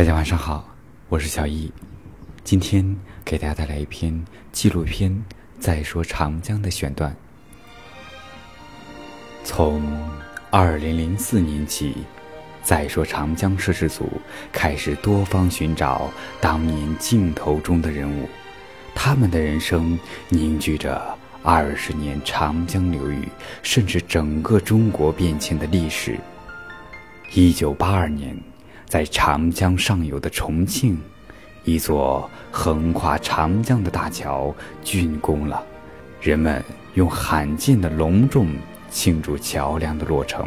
大家晚上好，我是小易，今天给大家带来一篇纪录片《再说长江》的选段。从二零零四年起，《再说长江》摄制组开始多方寻找当年镜头中的人物，他们的人生凝聚着二十年长江流域，甚至整个中国变迁的历史。一九八二年。在长江上游的重庆，一座横跨长江的大桥竣工了，人们用罕见的隆重庆祝桥梁的落成。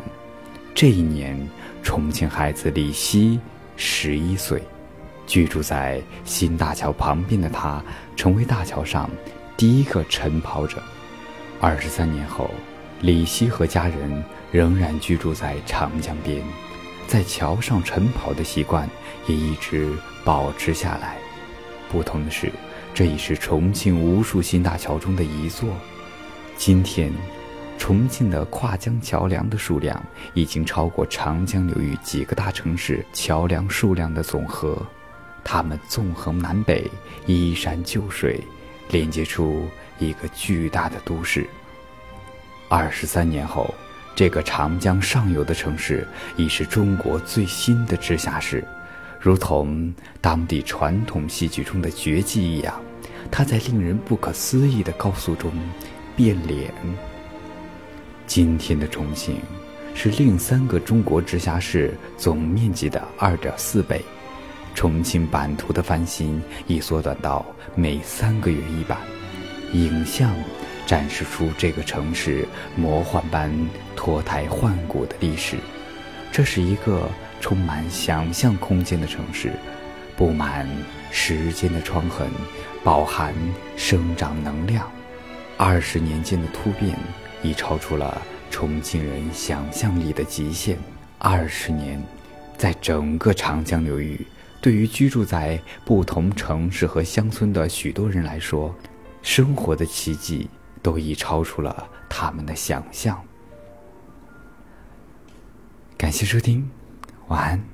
这一年，重庆孩子李希十一岁，居住在新大桥旁边的他，成为大桥上第一个晨跑者。二十三年后，李希和家人仍然居住在长江边。在桥上晨跑的习惯也一直保持下来。不同的是，这已是重庆无数新大桥中的一座。今天，重庆的跨江桥梁的数量已经超过长江流域几个大城市桥梁数量的总和。它们纵横南北，依山就水，连接出一个巨大的都市。二十三年后。这个长江上游的城市已是中国最新的直辖市，如同当地传统戏剧中的绝技一样，它在令人不可思议的高速中变脸。今天的重庆是另三个中国直辖市总面积的二点四倍，重庆版图的翻新已缩短到每三个月一版，影像。展示出这个城市魔幻般脱胎换骨的历史。这是一个充满想象空间的城市，布满时间的创痕，饱含生长能量。二十年间的突变，已超出了重庆人想象力的极限。二十年，在整个长江流域，对于居住在不同城市和乡村的许多人来说，生活的奇迹。都已超出了他们的想象。感谢收听，晚安。